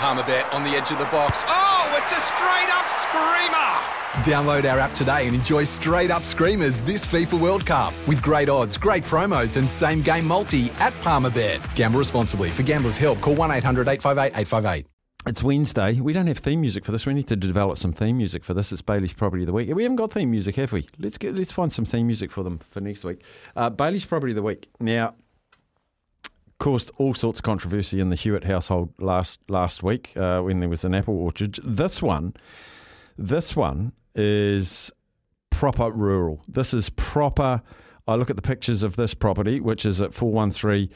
Palmerbet on the edge of the box. Oh, it's a straight up screamer! Download our app today and enjoy straight up screamers this FIFA World Cup with great odds, great promos, and same game multi at Palmerbet. Gamble responsibly. For gamblers' help, call 1 800 858 858. It's Wednesday. We don't have theme music for this. We need to develop some theme music for this. It's Bayleys Property of the Week. We haven't got theme music, have we? Let's get let's find some theme music for them for next week. Uh, Bayleys Property of the Week. Now, caused all sorts of controversy in the Hewitt household last last week uh, when there was an apple orchard. This one, this one is proper rural. This is proper. I look at the pictures of this property, which is at four one three.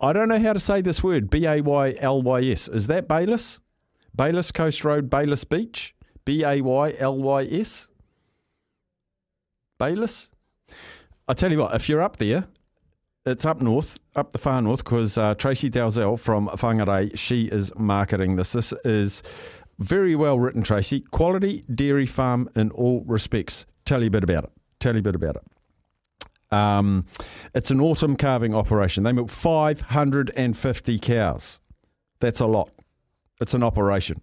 I don't know how to say this word. B A Y L Y S. Is that Bayliss? Bayliss Coast Road, Bayliss Beach. B A Y L Y S. Bayliss. I tell you what, if you're up there it's up north, up the far north, because uh, Tracy Dalzell from Whangarei, she is marketing this. This is very well written, Tracy. Quality dairy farm in all respects. Tell you a bit about it. Tell you a bit about it. Um, it's an autumn calving operation. They milk 550 cows. That's a lot. It's an operation.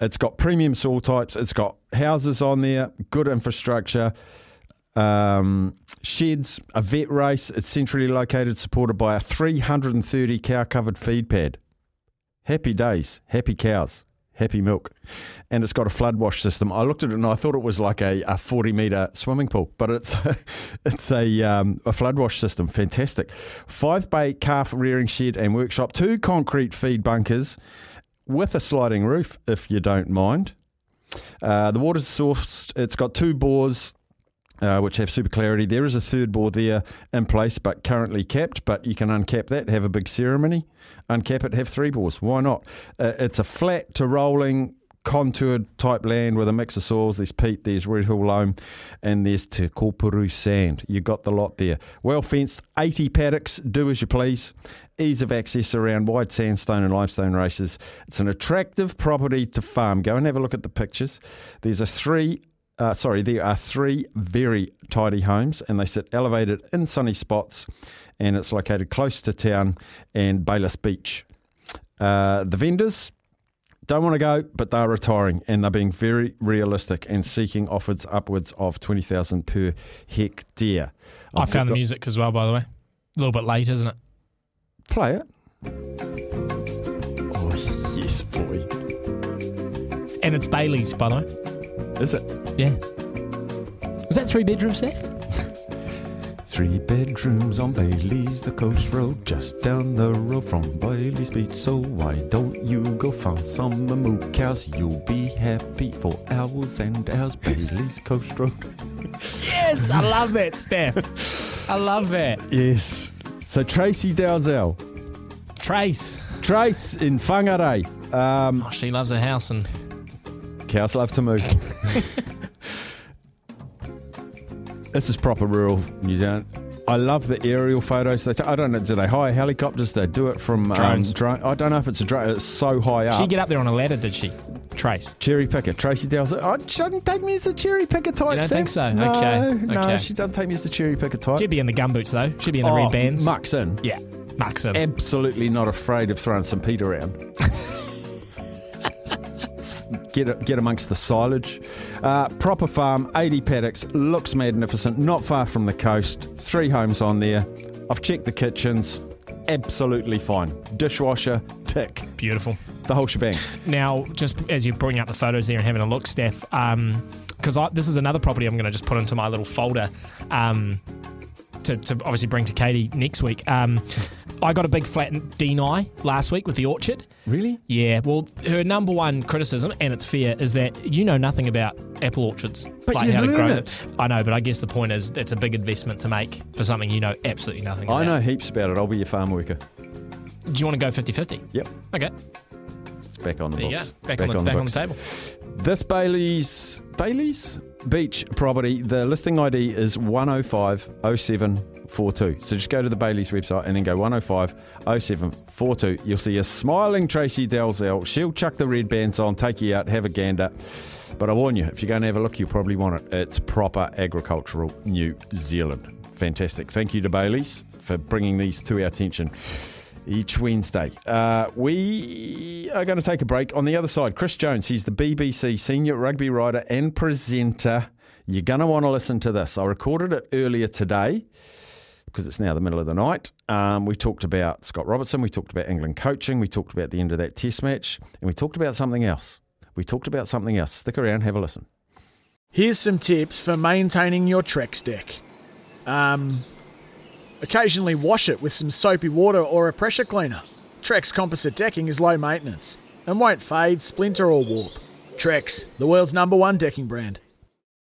It's got premium soil types. It's got houses on there, good infrastructure um, sheds, a vet race. It's centrally located, supported by a 330 cow covered feed pad. Happy days, happy cows, happy milk. And it's got a flood wash system. I looked at it and I thought it was like a, a 40 metre swimming pool, but it's it's a, um, a flood wash system. Fantastic. Five bay calf rearing shed and workshop, two concrete feed bunkers with a sliding roof, if you don't mind. Uh, the water's sourced, it's got two bores uh, which have super clarity. There is a third bore there in place, but currently capped. But you can uncap that, have a big ceremony, uncap it, have three bores. Why not? Uh, it's a flat to rolling contoured type land with a mix of soils. There's peat, there's red hill loam, and there's Te Kopuru sand. You got the lot there. Well fenced, 80 paddocks, do as you please. Ease of access around wide sandstone and limestone races. It's an attractive property to farm. Go and have a look at the pictures. There's a three uh, sorry, there are three very tidy homes, and they sit elevated in sunny spots, and it's located close to town and Bayliss Beach. Uh, the vendors don't want to go, but they're retiring, and they're being very realistic and seeking offers upwards of twenty thousand per hectare. I I've found the music as well, by the way. A little bit late, isn't it? Play it. Oh yes, boy. And it's Baylys, by the way. Is it? Yeah. Was that three bedrooms, Seth? Three bedrooms on Baylys, the coast road, just down the road from Baylys Beach. So why don't you go find some moo cows? You'll be happy for hours and hours. Baylys Coast Road. yes, I love that, Steph. I love that. Yes. So Tracy Dalzell. Trace. Trace in Whangarei. Um, oh, she loves a house and cows love to move. this is proper rural New Zealand. I love the aerial photos. They t- I don't know. Do they hire helicopters? They do it from um, drones. drone. I don't know if it's a drone. It's so high up. She get up there on a ladder, did she? Trace cherry picker. Tracy Dowles. Oh, she doesn't take me as a cherry picker type. You don't Sam. think so? No, okay. No, okay. she doesn't take me as the cherry picker type. She'd be in the gumboots though. She'd be in the oh, red bands. Mucks in. Yeah, mucks in. Absolutely not afraid of throwing some peat around. get get amongst the silage. Uh, proper farm, 80 paddocks, looks magnificent, not far from the coast. Three homes on there. I've checked the kitchens, absolutely fine. Dishwasher, tick. Beautiful. The whole shebang. Now, just as you bring out the photos there and having a look, Steph, because um, this is another property I'm going to just put into my little folder. Um, to, to obviously bring to Katie next week. Um, I got a big flat deny last week with the orchard. Really? Yeah. Well, her number one criticism, and it's fair, is that you know nothing about apple orchards. But like you how to grow it. them. I know, but I guess the point is it's a big investment to make for something you know absolutely nothing about. I know heaps about it. I'll be your farm worker. Do you want to go 50 50? Yep. Okay. It's back on the there books. Back, on, the, on, back on the table. This Bailey's Baylys Beach property, the listing ID is oh oh 1050742. So just go to the Bayleys website and then go 1050742. You'll see a smiling Tracy Dalzell. She'll chuck the red bands on, take you out, have a gander. But I warn you, if you're going to have a look, you'll probably want it. It's proper agricultural New Zealand. Fantastic. Thank you to Bayleys for bringing these to our attention. each Wednesday. Uh, we are going to take a break. On the other side, Chris Jones, he's the BBC senior rugby writer and presenter. You're going to want to listen to this. I recorded it earlier today because it's now the middle of the night. Um, we talked about Scott Robertson, we talked about England coaching, we talked about the end of that test match, and we talked about something else. We talked about something else. Stick around, have a listen. Here's some tips for maintaining your Trex deck. Um, occasionally wash it with some soapy water or a pressure cleaner. Trex composite decking is low maintenance and won't fade, splinter, or warp. Trex, the world's number one decking brand.